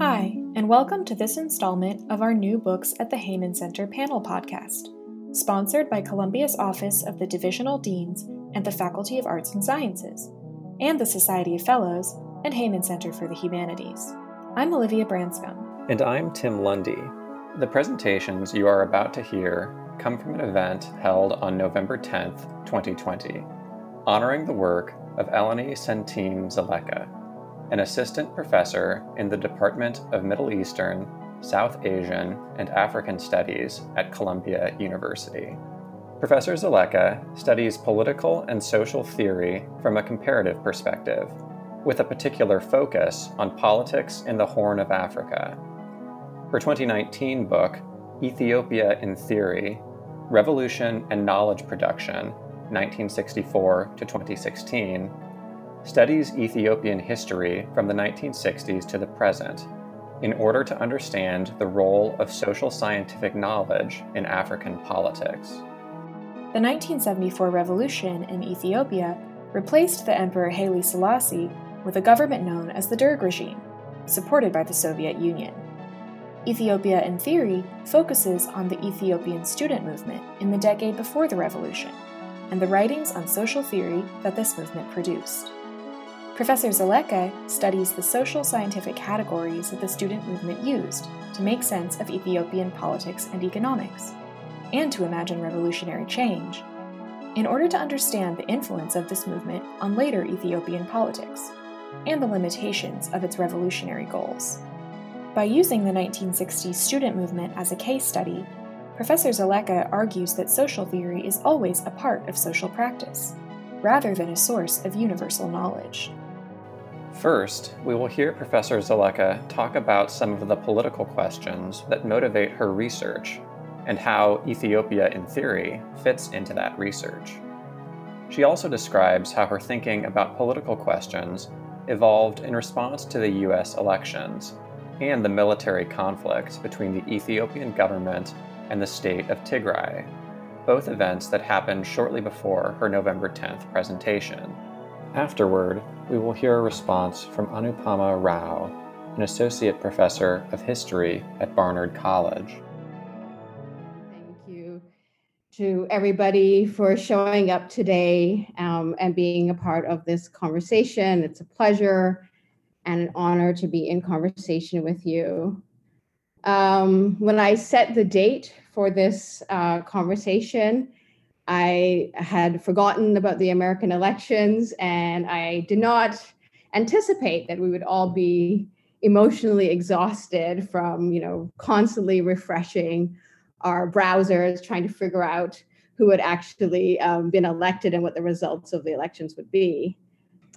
Hi, and welcome to this installment of our New Books at the Heyman Center panel podcast, sponsored by Columbia's Office of the Divisional Deans and the Faculty of Arts and Sciences, and the Society of Fellows and Heyman Center for the Humanities. I'm Olivia Branscombe. And I'm Tim Lundy. The presentations you are about to hear come from an event held on November 10th, 2020, honoring the work of Elleni Centime Zeleke, an assistant professor in the Department of Middle Eastern, South Asian, and African Studies at Columbia University. Professor Zeleke studies political and social theory from a comparative perspective, with a particular focus on politics in the Horn of Africa. Her 2019 book, Ethiopia in Theory Revolution and Knowledge Production, 1964 to 2016, studies Ethiopian history from the 1960s to the present in order to understand the role of social scientific knowledge in African politics. The 1974 revolution in Ethiopia replaced the Emperor Haile Selassie with a government known as the Derg regime, supported by the Soviet Union. Ethiopia in Theory focuses on the Ethiopian student movement in the decade before the revolution and the writings on social theory that this movement produced. Professor Zeleke studies the social scientific categories that the student movement used to make sense of Ethiopian politics and economics, and to imagine revolutionary change, in order to understand the influence of this movement on later Ethiopian politics, and the limitations of its revolutionary goals. By using the 1960s student movement as a case study, Professor Zeleke argues that social theory is always a part of social practice, rather than a source of universal knowledge. First, we will hear Professor Zeleke talk about some of the political questions that motivate her research and how Ethiopia in theory fits into that research. She also describes how her thinking about political questions evolved in response to the US elections and the military conflict between the Ethiopian government and the state of Tigray, both events that happened shortly before her November 10th presentation. Afterward, we will hear a response from Anupama Rao, an associate professor of history at Barnard College. Thank you to everybody for showing up today um, and being a part of this conversation. It's a pleasure and an honor to be in conversation with you. Um, when I set the date for this uh, conversation, I had forgotten about the American elections, and I did not anticipate that we would all be emotionally exhausted from, you know, constantly refreshing our browsers, trying to figure out who had actually um, been elected and what the results of the elections would be.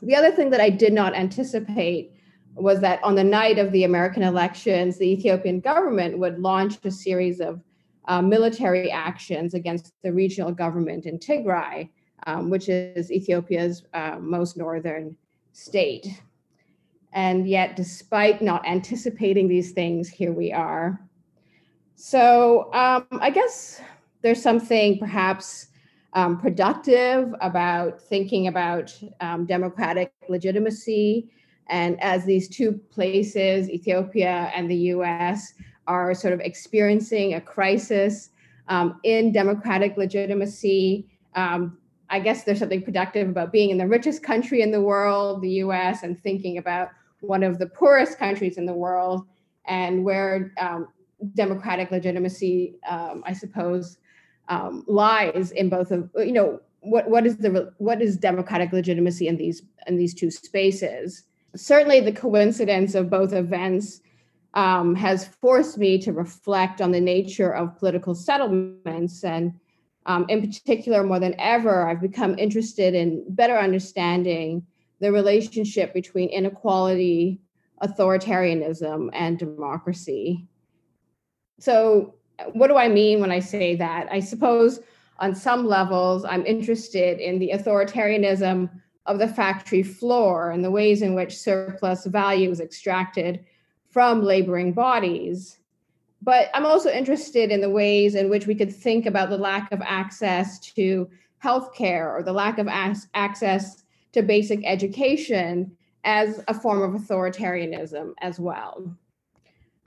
The other thing that I did not anticipate was that on the night of the American elections, the Ethiopian government would launch a series of uh, military actions against the regional government in Tigray, um, which is Ethiopia's uh, most northern state. And yet, despite not anticipating these things, here we are. So, um, I guess there's something perhaps um, productive about thinking about um, democratic legitimacy. And as these two places, Ethiopia and the US, are sort of experiencing a crisis um, in democratic legitimacy. Um, I guess there's something productive about being in the richest country in the world, the US, and thinking about one of the poorest countries in the world and where um, democratic legitimacy, um, I suppose, um, lies in both of, you know, what, what is the what is democratic legitimacy in these in these two spaces? Certainly, the coincidence of both events um, has forced me to reflect on the nature of political settlements. And um, in particular, more than ever, I've become interested in better understanding the relationship between inequality, authoritarianism, and democracy. So, what do I mean when I say that? I suppose on some levels, I'm interested in the authoritarianism of the factory floor and the ways in which surplus value is extracted from laboring bodies. But I'm also interested in the ways in which we could think about the lack of access to healthcare or the lack of access to basic education as a form of authoritarianism as well.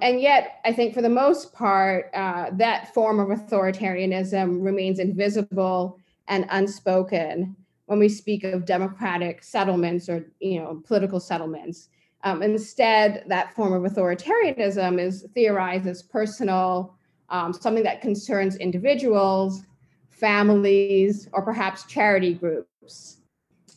And yet, I think for the most part, uh, that form of authoritarianism remains invisible and unspoken when we speak of democratic settlements or you know political settlements. Um, instead, that form of authoritarianism is theorized as personal, um, something that concerns individuals, families, or perhaps charity groups.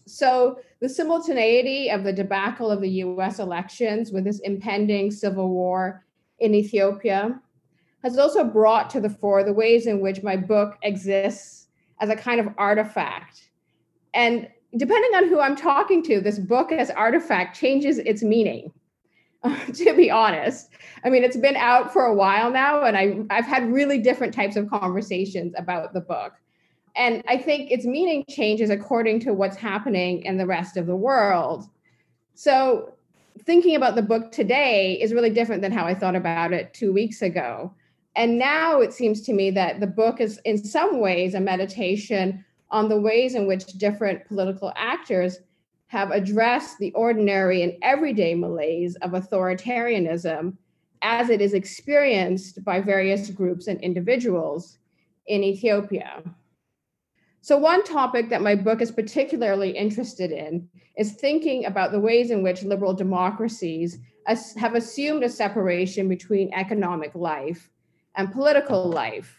So, the simultaneity of the debacle of the US elections with this impending civil war in Ethiopia has also brought to the fore the ways in which my book exists as a kind of artifact. And depending on who I'm talking to, this book as artifact changes its meaning. to be honest, I mean, it's been out for a while now, and I, I've had really different types of conversations about the book. And I think its meaning changes according to what's happening in the rest of the world. So, thinking about the book today is really different than how I thought about it two weeks ago. And now it seems to me that the book is, in some ways, a meditation on the ways in which different political actors have addressed the ordinary and everyday malaise of authoritarianism as it is experienced by various groups and individuals in Ethiopia. So, one topic that my book is particularly interested in is thinking about the ways in which liberal democracies have assumed a separation between economic life and political life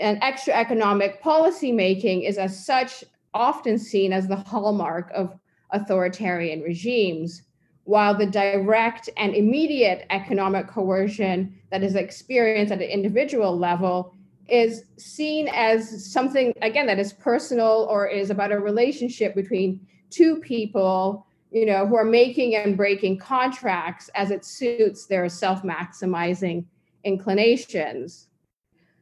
and extra economic policy making is as such often seen as the hallmark of authoritarian regimes, while the direct and immediate economic coercion that is experienced at an individual level is seen as something, again, that is personal or is about a relationship between two people, you know, who are making and breaking contracts as it suits their self-maximizing inclinations.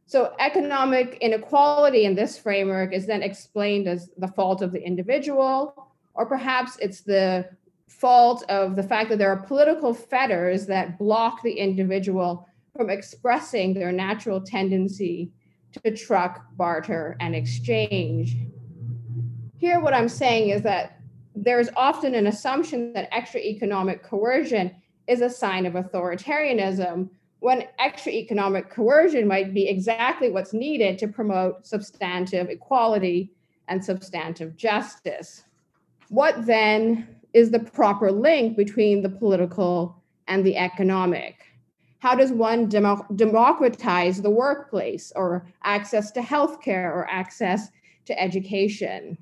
So economic inequality in this framework is then explained as the fault of the individual, or perhaps it's the fault of the fact that there are political fetters that block the individual from expressing their natural tendency to truck, barter, and exchange. Here, what I'm saying is that there's often an assumption that extra economic coercion is a sign of authoritarianism, when extra economic coercion might be exactly what's needed to promote substantive equality and substantive justice. What then is the proper link between the political and the economic? How does one demo- democratize the workplace or access to healthcare or access to education?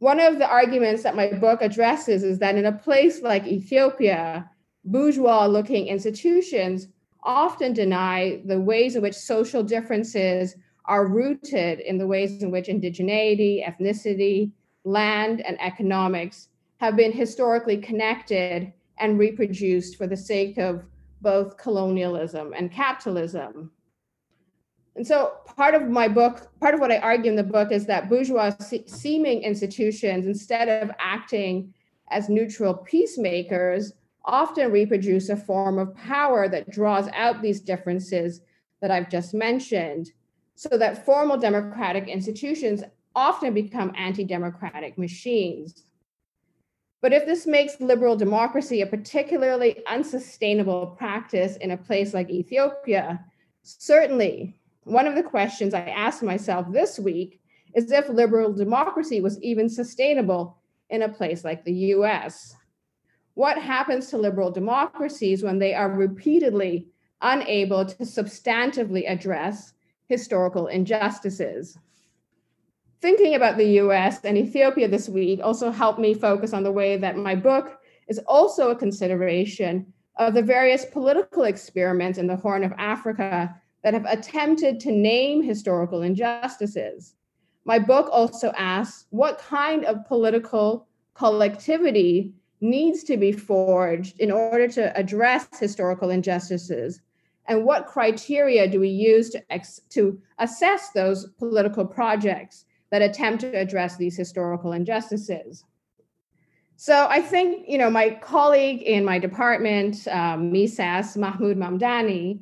One of the arguments that my book addresses is that in a place like Ethiopia, bourgeois looking institutions often deny the ways in which social differences are rooted in the ways in which indigeneity, ethnicity, land, and economics have been historically connected and reproduced for the sake of both colonialism and capitalism. And so, part of my book, part of what I argue in the book is that bourgeois seeming institutions, instead of acting as neutral peacemakers, often reproduce a form of power that draws out these differences that I've just mentioned, so that formal democratic institutions often become anti democratic machines. But if this makes liberal democracy a particularly unsustainable practice in a place like Ethiopia, certainly one of the questions I asked myself this week is if liberal democracy was even sustainable in a place like the US what happens to liberal democracies when they are repeatedly unable to substantively address historical injustices. Thinking about the US and Ethiopia this week also helped me focus on the way that my book is also a consideration of the various political experiments in the Horn of Africa that have attempted to name historical injustices. My book also asks what kind of political collectivity needs to be forged in order to address historical injustices? And what criteria do we use to, ex- to assess those political projects that attempt to address these historical injustices? So I think, you know, my colleague in my department, um, Misas Mahmood Mamdani,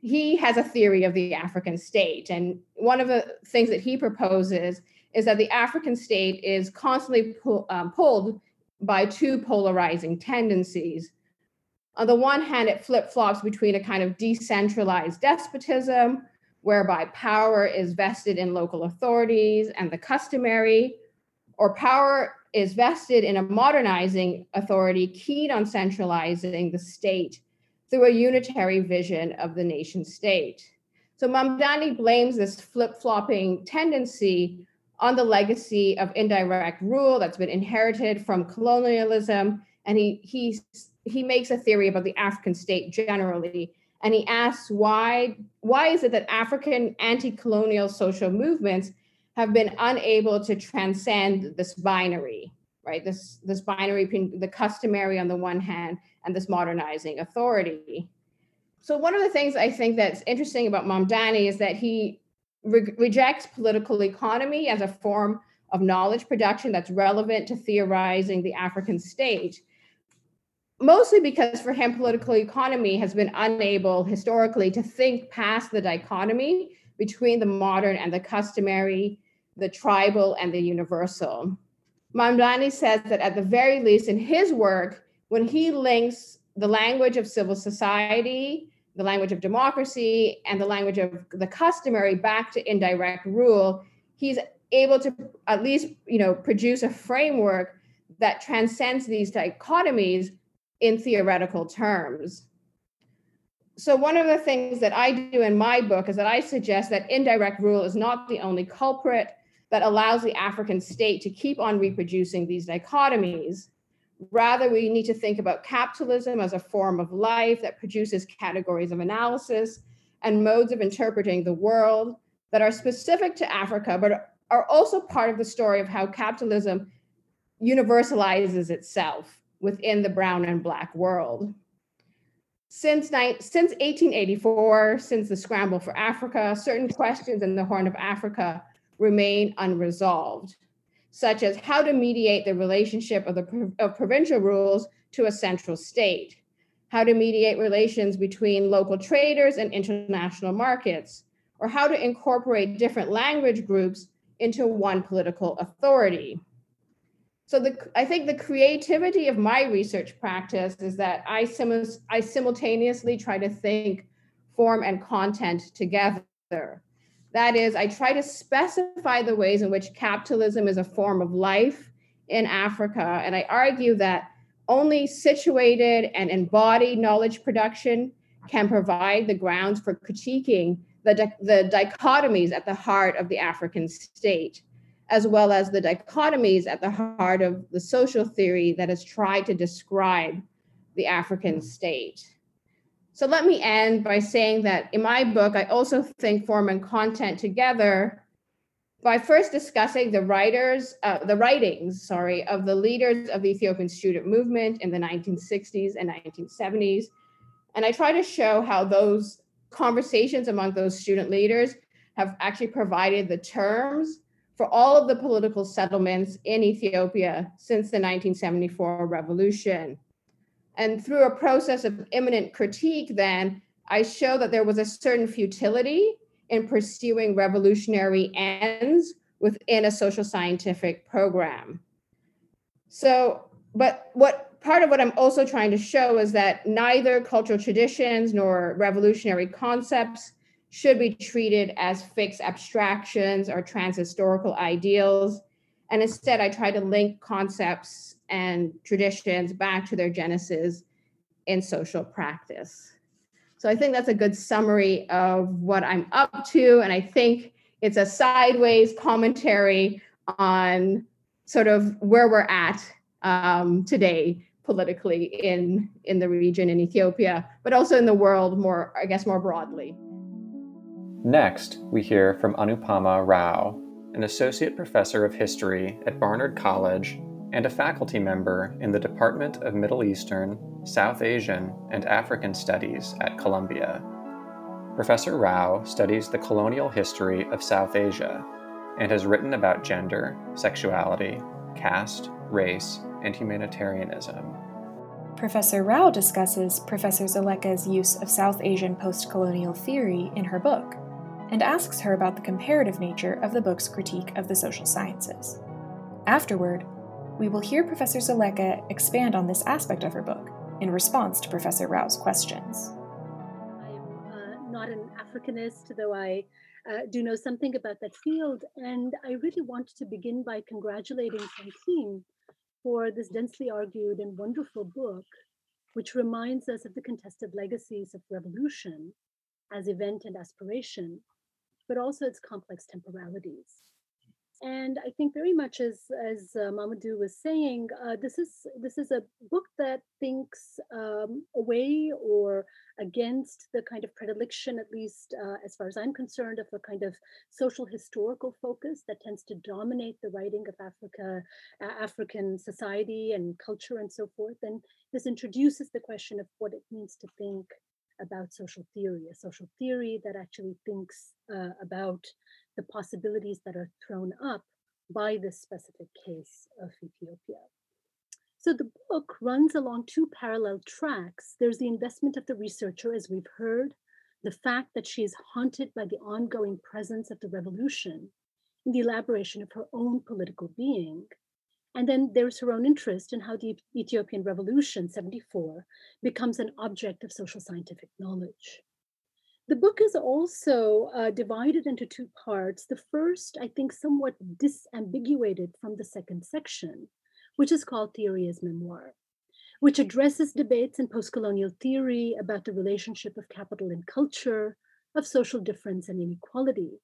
he has a theory of the African state. And one of the things that he proposes is that the African state is constantly pull, um, pulled by two polarizing tendencies. On the one hand, it flip flops between a kind of decentralized despotism, whereby power is vested in local authorities and the customary, or power is vested in a modernizing authority keen on centralizing the state through a unitary vision of the nation state. So Mamdani blames this flip flopping tendency on the legacy of indirect rule that's been inherited from colonialism. And he, he, he makes a theory about the African state generally. And he asks why, why is it that African anti colonial social movements have been unable to transcend this binary, right? This, this binary between the customary on the one hand and this modernizing authority. So one of the things I think that's interesting about Mamdani is that he re- rejects political economy as a form of knowledge production that's relevant to theorizing the African state. Mostly because for him, political economy has been unable historically to think past the dichotomy between the modern and the customary, the tribal and the universal. Mamdani says that at the very least in his work, when he links the language of civil society, the language of democracy, and the language of the customary back to indirect rule, he's able to at least you know produce a framework that transcends these dichotomies in theoretical terms. So one of the things that I do in my book is that I suggest that indirect rule is not the only culprit that allows the African state to keep on reproducing these dichotomies. Rather, we need to think about capitalism as a form of life that produces categories of analysis and modes of interpreting the world that are specific to Africa, but are also part of the story of how capitalism universalizes itself within the brown and black world. Since, since 1884, since the scramble for Africa, certain questions in the Horn of Africa remain unresolved such as how to mediate the relationship of the of provincial rules to a central state, how to mediate relations between local traders and international markets, or how to incorporate different language groups into one political authority. So the, I think the creativity of my research practice is that I, sim- I simultaneously try to think form and content together. That is, I try to specify the ways in which capitalism is a form of life in Africa. And I argue that only situated and embodied knowledge production can provide the grounds for critiquing the, di- the dichotomies at the heart of the African state, as well as the dichotomies at the heart of the social theory that has tried to describe the African state. So let me end by saying that in my book, I also think form and content together by first discussing the writers, uh, the writings, sorry, of the leaders of the Ethiopian student movement in the 1960s and 1970s. And I try to show how those conversations among those student leaders have actually provided the terms for all of the political settlements in Ethiopia since the 1974 revolution. And through a process of immanent critique, then I show that there was a certain futility in pursuing revolutionary ends within a social scientific program. So, but what part of what I'm also trying to show is that neither cultural traditions nor revolutionary concepts should be treated as fixed abstractions or transhistorical ideals. And instead, I try to link concepts and traditions back to their genesis in social practice. So I think that's a good summary of what I'm up to. And I think it's a sideways commentary on sort of where we're at um, today politically in, in the region in Ethiopia, but also in the world more, I guess, more broadly. Next, we hear from Anupama Rao, an associate professor of history at Barnard College and a faculty member in the Department of Middle Eastern, South Asian, and African Studies at Columbia. Professor Rao studies the colonial history of South Asia and has written about gender, sexuality, caste, race, and humanitarianism. Professor Rao discusses Professor Zeleke's use of South Asian postcolonial theory in her book and asks her about the comparative nature of the book's critique of the social sciences. Afterward, we will hear Professor Zeleke expand on this aspect of her book in response to Professor Rao's questions. I'm uh, not an Africanist, though I uh, do know something about that field. And I really want to begin by congratulating Centime for this densely argued and wonderful book, which reminds us of the contested legacies of revolution as event and aspiration, but also its complex temporalities. And I think very much as as uh, Mamadou was saying, uh, this is this is a book that thinks um, away or against the kind of predilection, at least uh, as far as I'm concerned, of a kind of social historical focus that tends to dominate the writing of Africa, African society and culture and so forth. And this introduces the question of what it means to think about social theory, a social theory that actually thinks uh, about the possibilities that are thrown up by this specific case of Ethiopia. So the book runs along two parallel tracks. There's the investment of the researcher, as we've heard, the fact that she is haunted by the ongoing presence of the revolution in the elaboration of her own political being. And then there's her own interest in how the Ethiopian Revolution, 74, becomes an object of social scientific knowledge. The book is also uh, divided into two parts. The first, I think, somewhat disambiguated from the second section, which is called Theory as Memoir, which addresses debates in postcolonial theory about the relationship of capital and culture, of social difference and inequality.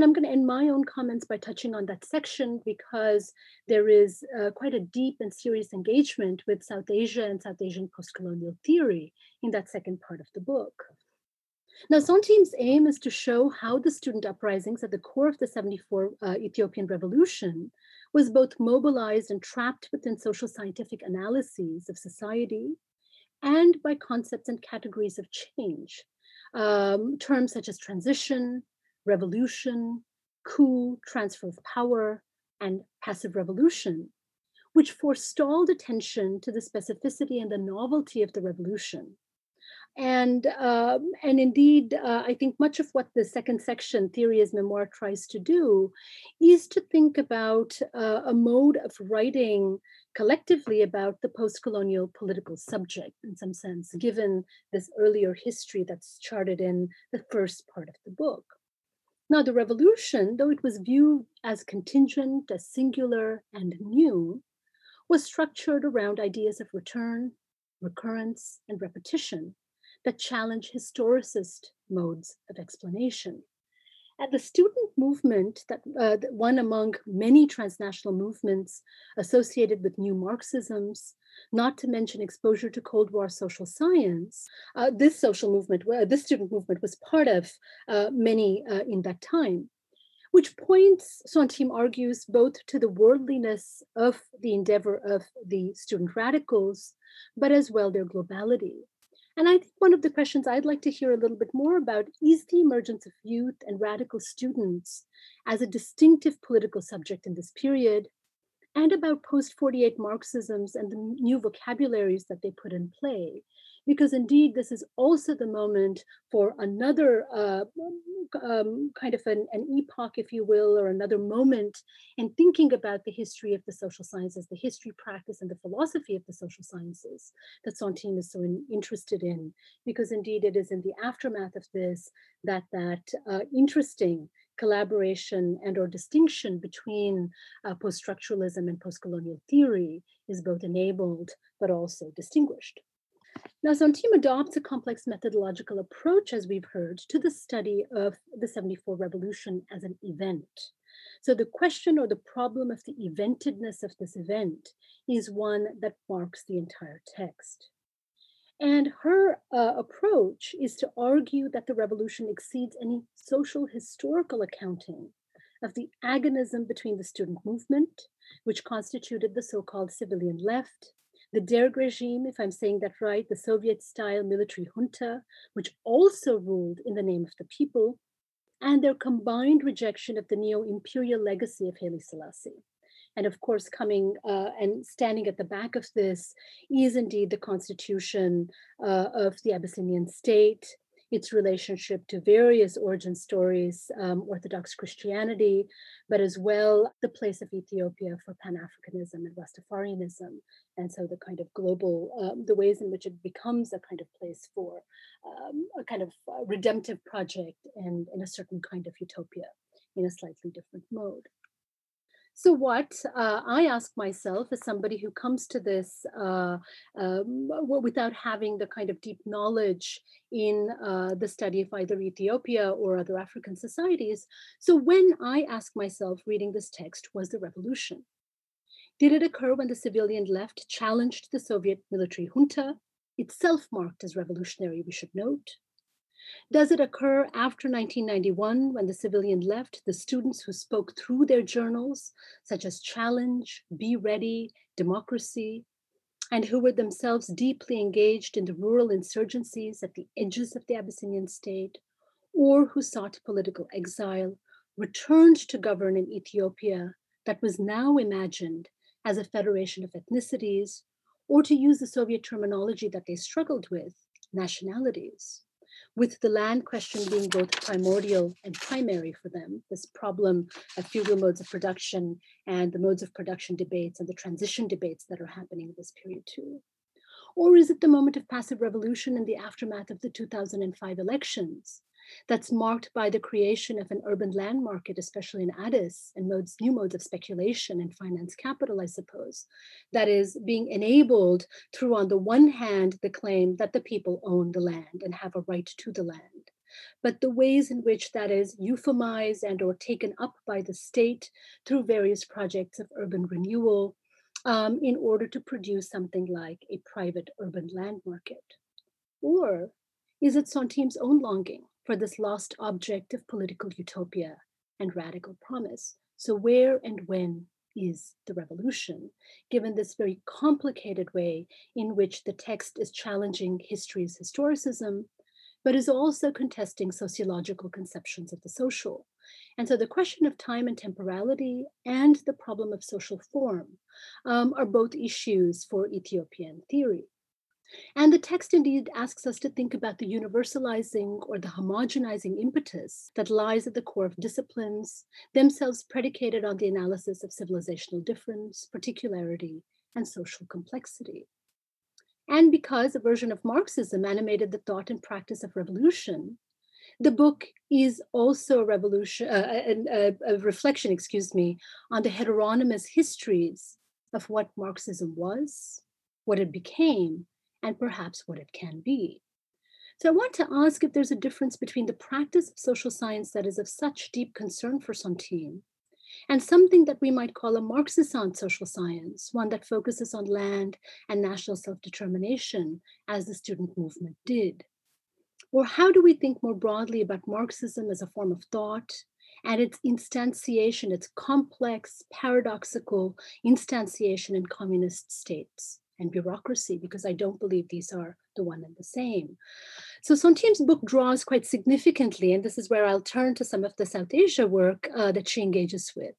And I'm going to end my own comments by touching on that section because there is uh, quite a deep and serious engagement with South Asia and South Asian postcolonial theory in that second part of the book. Now, Centime's aim is to show how the student uprisings at the core of the 74 uh, Ethiopian revolution was both mobilized and trapped within social scientific analyses of society and by concepts and categories of change. Um, terms such as transition, revolution, coup, transfer of power, and passive revolution, which forestalled attention to the specificity and the novelty of the revolution and um, and indeed, uh, I think much of what the second section, theory as memoir, tries to do, is to think about uh, a mode of writing collectively about the post-colonial political subject, in some sense, given this earlier history that's charted in the first part of the book. Now, the revolution, though it was viewed as contingent, as singular, and new, was structured around ideas of return, recurrence, and repetition that challenge historicist modes of explanation. At the student movement, that uh, one among many transnational movements associated with new Marxisms, not to mention exposure to Cold War social science, uh, this social movement, uh, this student movement was part of uh, many uh, in that time which points, Centime argues, both to the worldliness of the endeavor of the student radicals, but as well their globality. And I think one of the questions I'd like to hear a little bit more about is the emergence of youth and radical students as a distinctive political subject in this period, and about post 48 Marxisms and the new vocabularies that they put in play because indeed this is also the moment for another uh, um, kind of an, an, epoch, if you will, or another moment in thinking about the history of the social sciences, the history, practice, and the philosophy of the social sciences that Centime is so in, interested in, because indeed it is in the aftermath of this that that uh, interesting collaboration and or distinction between uh, post-structuralism and post-colonial theory is both enabled but also distinguished. Now, Centime adopts a complex methodological approach, as we've heard, to the study of the 74 revolution as an event. So the question or the problem of the eventedness of this event is one that marks the entire text. And her uh, approach is to argue that the revolution exceeds any social historical accounting of the agonism between the student movement, which constituted the so called civilian left, the Derg regime, if I'm saying that right, the Soviet style military junta, which also ruled in the name of the people, and their combined rejection of the neo imperial legacy of Haile Selassie. And of course, coming uh, and standing at the back of this is indeed the constitution uh, of the Abyssinian state, its relationship to various origin stories, um, Orthodox Christianity, but as well the place of Ethiopia for Pan Africanism and Rastafarianism. And so the kind of global, um, the ways in which it becomes a kind of place for um, a kind of uh, redemptive project and in a certain kind of utopia in a slightly different mode. So, what uh, I ask myself as somebody who comes to this uh, um, without having the kind of deep knowledge in uh, the study of either Ethiopia or other African societies. So, when I ask myself, reading this text, was the revolution? Did it occur when the civilian left challenged the Soviet military junta, itself marked as revolutionary, we should note? Does it occur after 1991 when the civilian left, the students who spoke through their journals, such as Challenge, Be Ready, Democracy, and who were themselves deeply engaged in the rural insurgencies at the edges of the Abyssinian state, or who sought political exile, returned to govern in Ethiopia that was now imagined as a federation of ethnicities, or to use the Soviet terminology that they struggled with, nationalities with the land question being both primordial and primary for them, this problem of feudal modes of production and the modes of production debates and the transition debates that are happening in this period too? Or is it the moment of passive revolution in the aftermath of the 2005 elections, that's marked by the creation of an urban land market, especially in Addis, and modes, new modes of speculation and finance capital, I suppose, that is being enabled through, on the one hand, the claim that the people own the land and have a right to the land, but the ways in which that is euphemized and or taken up by the state through various projects of urban renewal um, in order to produce something like a private urban land market? Or is it Centime's own longing for this lost object of political utopia and radical promise. So, where and when is the revolution, given this very complicated way in which the text is challenging history's historicism, but is also contesting sociological conceptions of the social. And so the question of time and temporality and the problem of social form um, are both issues for Ethiopian theory. And the text indeed asks us to think about the universalizing or the homogenizing impetus that lies at the core of disciplines, themselves predicated on the analysis of civilizational difference, particularity, and social complexity. And because a version of Marxism animated the thought and practice of revolution, the book is also a revolution, uh, a, a, a reflection, excuse me, on the heteronymous histories of what Marxism was, what it became, and perhaps what it can be. So I want to ask if there's a difference between the practice of social science that is of such deep concern for Centime and something that we might call a Marxist social science, one that focuses on land and national self-determination as the student movement did. Or how do we think more broadly about Marxism as a form of thought and its instantiation, its complex, paradoxical instantiation in communist states? And bureaucracy because I don't believe these are the one and the same. So Centime's book draws quite significantly, and this is where I'll turn to some of the South Asia work uh, that she engages with.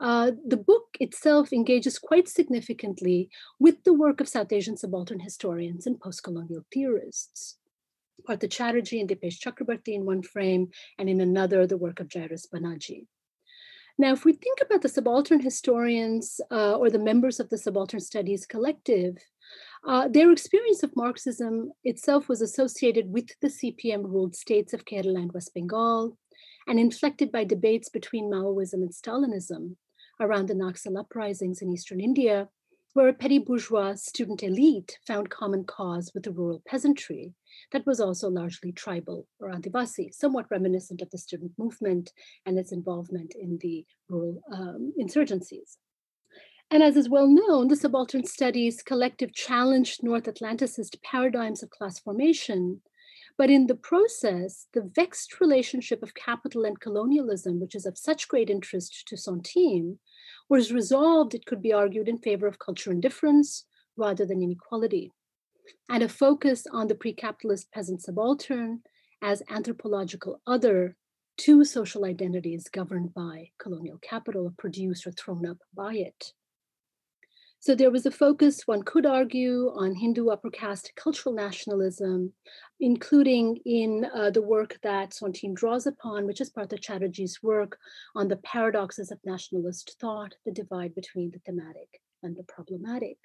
Uh, the book itself engages quite significantly with the work of South Asian subaltern historians and post-colonial theorists. Partha Chatterjee and Dipesh Chakrabarty in one frame, and in another, the work of Jairus Banaji. Now, if we think about the subaltern historians uh, or the members of the Subaltern Studies Collective, uh, their experience of Marxism itself was associated with the CPM ruled states of Kerala and West Bengal and inflected by debates between Maoism and Stalinism around the Naxal uprisings in Eastern India, where a petty bourgeois student elite found common cause with the rural peasantry that was also largely tribal or Adivasi, somewhat reminiscent of the student movement and its involvement in the rural um, insurgencies. And as is well known, the subaltern studies collective challenged North Atlanticist paradigms of class formation. But in the process, the vexed relationship of capital and colonialism, which is of such great interest to Centime, was resolved, it could be argued, in favor of culture indifference rather than inequality and a focus on the pre-capitalist peasant subaltern as anthropological other to social identities governed by colonial capital produced or thrown up by it. So there was a focus, one could argue, on Hindu upper caste cultural nationalism, including in uh, the work that Centime draws upon, which is part of Chatterjee's work on the paradoxes of nationalist thought, the divide between the thematic and the problematic.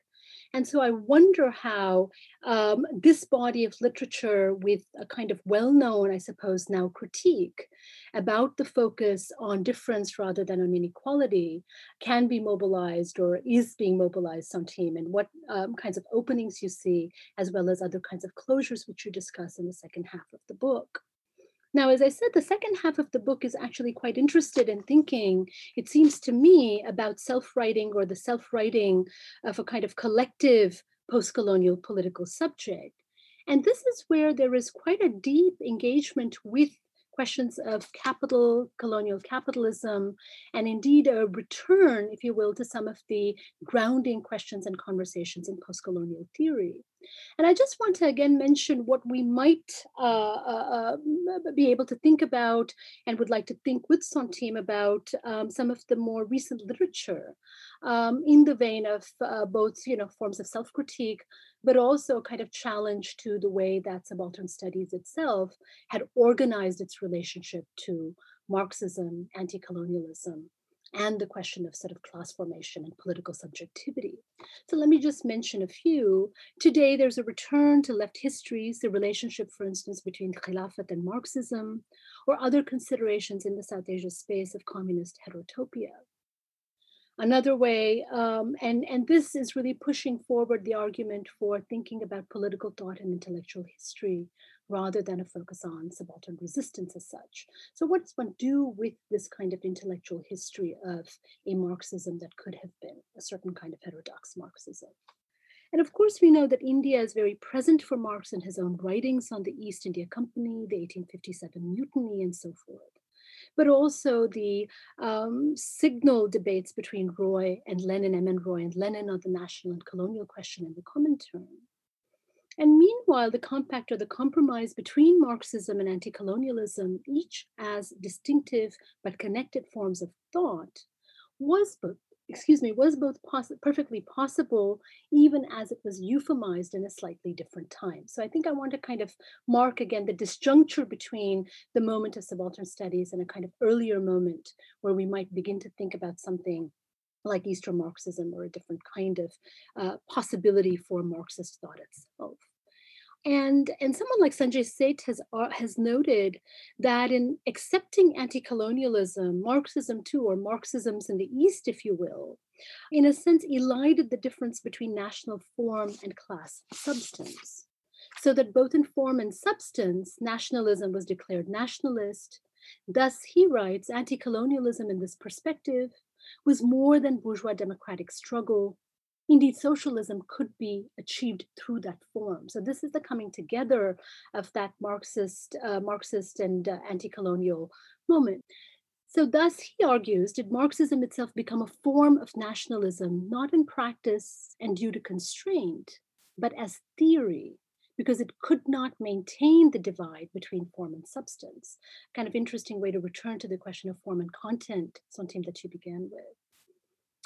And so I wonder how um, this body of literature, with a kind of well known, I suppose, now critique about the focus on difference rather than on inequality, can be mobilized or is being mobilized Centime, and what um, kinds of openings you see, as well as other kinds of closures, which you discuss in the second half of the book. Now, as I said, the second half of the book is actually quite interested in thinking, it seems to me, about self writing or the self writing of a kind of collective post colonial political subject. And this is where there is quite a deep engagement with questions of capital, colonial capitalism, and indeed a return, if you will, to some of the grounding questions and conversations in post colonial theory. And I just want to again mention what we might uh, uh, uh be able to think about and would like to think with Centime about um, some of the more recent literature um, in the vein of uh, both you know forms of self-critique but also kind of challenge to the way that subaltern studies itself had organized its relationship to Marxism, anti colonialism, and the question of sort of class formation and political subjectivity. So let me just mention a few. Today, there's a return to left histories, the relationship, for instance, between Khilafat and Marxism, or other considerations in the South Asia space of communist heterotopia. Another way, um, and, and this is really pushing forward the argument for thinking about political thought and intellectual history rather than a focus on subaltern resistance as such. So, what does one do with this kind of intellectual history of a Marxism that could have been a certain kind of heterodox Marxism? And of course, we know that India is very present for Marx in his own writings on the East India Company, the 1857 mutiny, and so forth but also the um, signal debates between Roy and Lenin, M.N. Roy and Lenin on the national and colonial question in the Comintern. And meanwhile, the compact or the compromise between Marxism and anti colonialism, each as distinctive but connected forms of thought, was excuse me, was both poss- perfectly possible, even as it was euphemized in a slightly different time. So I think I want to kind of mark again the disjuncture between the moment of subaltern studies and a kind of earlier moment where we might begin to think about something like Eastern Marxism or a different kind of uh, possibility for Marxist thought itself. And, and someone like Sanjay Seth has, uh, has noted that in accepting anti colonialism, Marxism too, or Marxisms in the East, if you will, in a sense elided the difference between national form and class substance. So that both in form and substance, nationalism was declared nationalist. Thus, he writes, anti colonialism in this perspective was more than bourgeois democratic struggle indeed socialism could be achieved through that form. So this is the coming together of that marxist uh, marxist and uh, anti-colonial moment. So thus he argues did marxism itself become a form of nationalism not in practice and due to constraint but as theory because it could not maintain the divide between form and substance? Kind of interesting way to return to the question of form and content something that you began with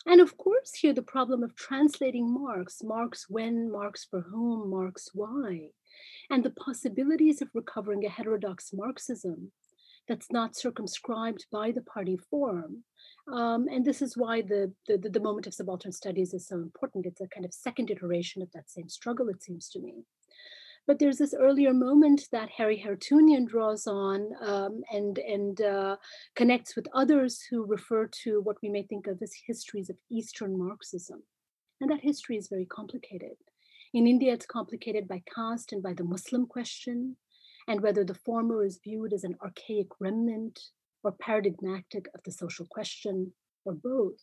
and of course, here the problem of translating Marx, Marx when, Marx for whom, Marx why, and the possibilities of recovering a heterodox Marxism that's not circumscribed by the party form. Um, and this is why the, the, the moment of subaltern studies is so important. It's a kind of second iteration of that same struggle, it seems to me. But there's this earlier moment that Harry Harootunian draws on um, and, and uh, connects with others who refer to what we may think of as histories of Eastern Marxism. And that history is very complicated. In India, it's complicated by caste and by the Muslim question, and whether the former is viewed as an archaic remnant or paradigmatic of the social question, or both.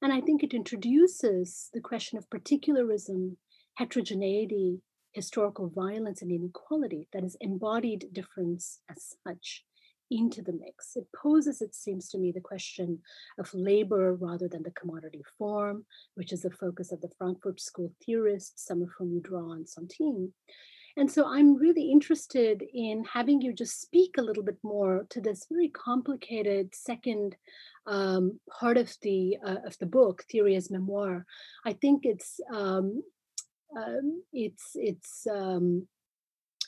And I think it introduces the question of particularism, heterogeneity, historical violence and inequality that is embodied difference as such into the mix. It poses, it seems to me, the question of labor rather than the commodity form, which is the focus of the Frankfurt School theorists, some of whom you draw on Centime. And so I'm really interested in having you just speak a little bit more to this very complicated second um, part of the uh, of the book, Theory as Memoir. I think it's um, um, it's it's um,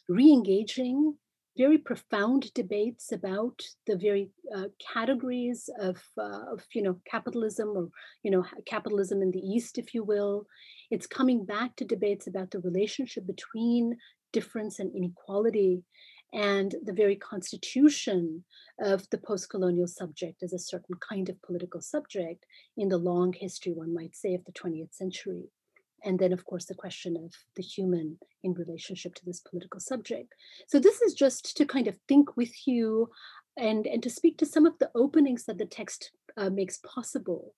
re-engaging very profound debates about the very uh, categories of, uh, of you know capitalism or you know capitalism in the east if you will. It's coming back to debates about the relationship between difference and inequality and the very constitution of the post-colonial subject as a certain kind of political subject in the long history one might say of the 20th century and then of course the question of the human in relationship to this political subject. So this is just to kind of think with you and and to speak to some of the openings that the text uh, makes possible.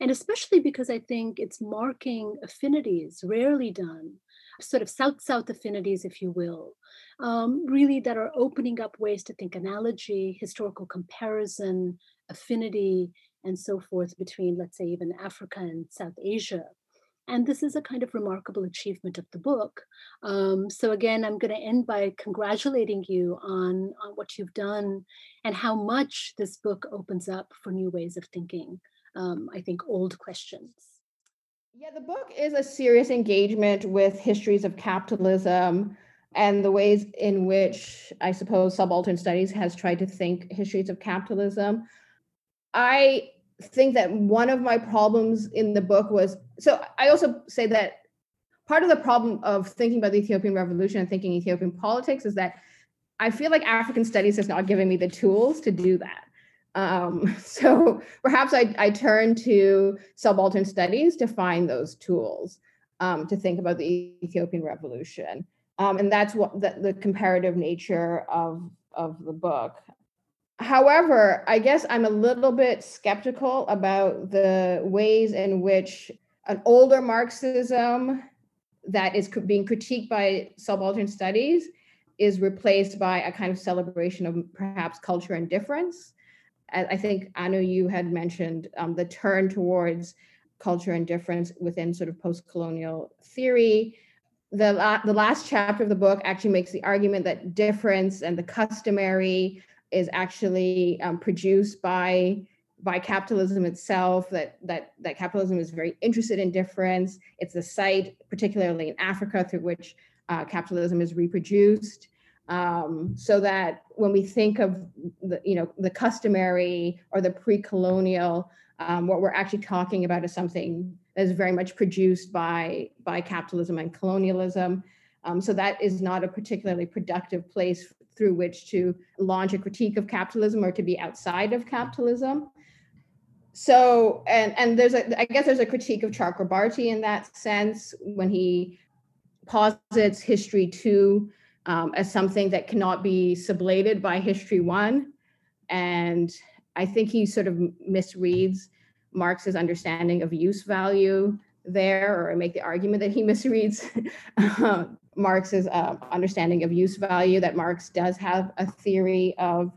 And especially because i think it's marking affinities rarely done sort of south south affinities if you will um, really that are opening up ways to think analogy historical comparison affinity and so forth between let's say even africa and south asia and this is a kind of remarkable achievement of the book. Um, so again, I'm going to end by congratulating you on, on what you've done and how much this book opens up for new ways of thinking. Um, I think old questions. Yeah, the book is a serious engagement with histories of capitalism and the ways in which I suppose subaltern studies has tried to think histories of capitalism. I think that one of my problems in the book was so I also say that part of the problem of thinking about the Ethiopian revolution and thinking Ethiopian politics is that I feel like African studies has not given me the tools to do that. Um, so perhaps I, I turn to subaltern studies to find those tools um, to think about the Ethiopian revolution. Um, and that's what the, the comparative nature of, of the book. However, I guess I'm a little bit skeptical about the ways in which an older Marxism that is being critiqued by subaltern studies is replaced by a kind of celebration of perhaps culture and difference. I think, Anu, you had mentioned um, the turn towards culture and difference within sort of post colonial theory. The, la- the last chapter of the book actually makes the argument that difference and the customary is actually um, produced by by capitalism itself that that that capitalism is very interested in difference. It's the site particularly in africa through which uh, capitalism is reproduced. Um, so that when we think of the you know the customary or the pre-colonial um, what we're actually talking about is something that is very much produced by by capitalism and colonialism. Um, so that is not a particularly productive place through which to launch a critique of capitalism or to be outside of capitalism. So, and and there's a, I guess there's a critique of Chakrabarty in that sense when he posits history two um, as something that cannot be sublated by history one, and I think he sort of misreads Marx's understanding of use value there, or make the argument that he misreads Marx's uh, understanding of use value, that Marx does have a theory of,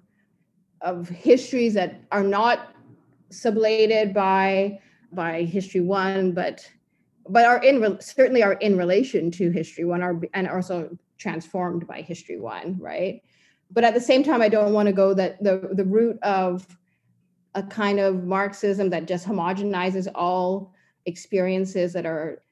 of histories that are not sublated by, by history one, but but are in certainly are in relation to history one are and also transformed by history one right but at the same time i don't want to go that the the root of a kind of marxism that just homogenizes all experiences that are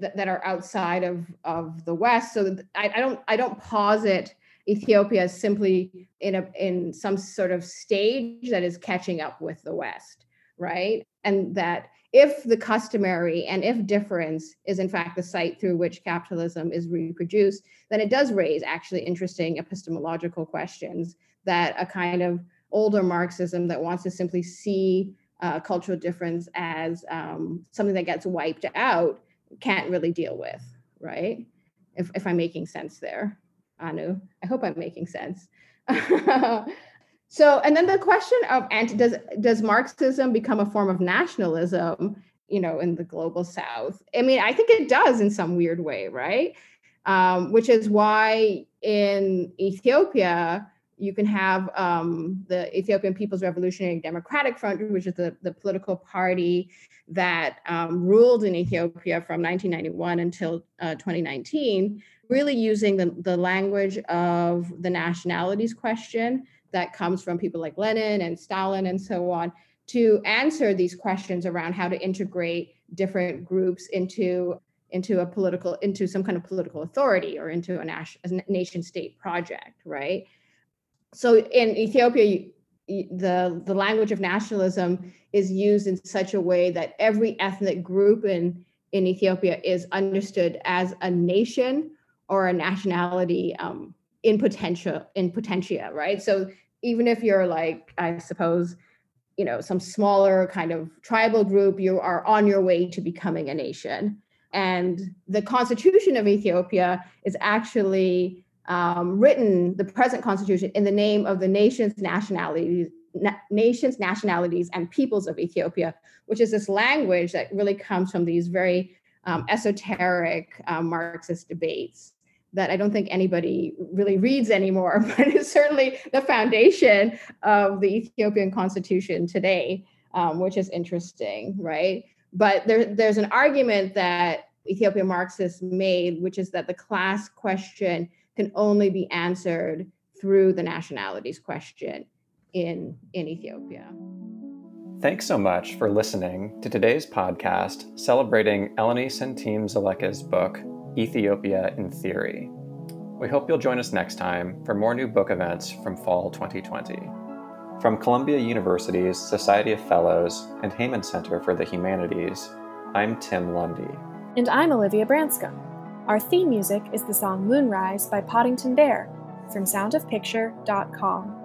that, that are outside of of the West. So I, I don't I don't posit Ethiopia is simply in a in some sort of stage that is catching up with the West, right? And that if the customary and if difference is in fact the site through which capitalism is reproduced, then it does raise actually interesting epistemological questions that a kind of older Marxism that wants to simply see uh, cultural difference as um, something that gets wiped out can't really deal with, right? If, if I'm making sense there, Anu, I hope I'm making sense. so, and then the question of anti, does does Marxism become a form of nationalism? You know, in the global South. I mean, I think it does in some weird way, right? Um, which is why in Ethiopia you can have um, the Ethiopian People's Revolutionary Democratic Front, which is the, the political party that um, ruled in Ethiopia from 1991 until uh, 2019, really using the, the language of the nationalities question that comes from people like Lenin and Stalin and so on to answer these questions around how to integrate different groups into into a political into some kind of political authority or into a, a nation state project right so in ethiopia the the language of nationalism is used in such a way that every ethnic group in in ethiopia is understood as a nation or a nationality um, in potential in potentia right? So even if you're like i suppose you know some smaller kind of tribal group you are on your way to becoming a nation. And the constitution of ethiopia is actually um, written the present constitution in the name of the nation's nationalities na- nations nationalities and peoples of ethiopia which is this language that really comes from these very um, esoteric um, marxist debates that I don't think anybody really reads anymore, but it's certainly the foundation of the Ethiopian constitution today, um, which is interesting, right? But there, there's an argument that Ethiopian Marxists made, which is that the class question can only be answered through the nationalities question in, in Ethiopia. Thanks so much for listening to today's podcast celebrating Elleni Centime Zeleke's book, Ethiopia in Theory. We hope you'll join us next time for more new book events from fall 2020. From Columbia University's Society of Fellows and Heyman Center for the Humanities, I'm Tim Lundy. And I'm Olivia Branscombe. Our theme music is the song Moonrise by Poddington Bear from soundofpicture.com.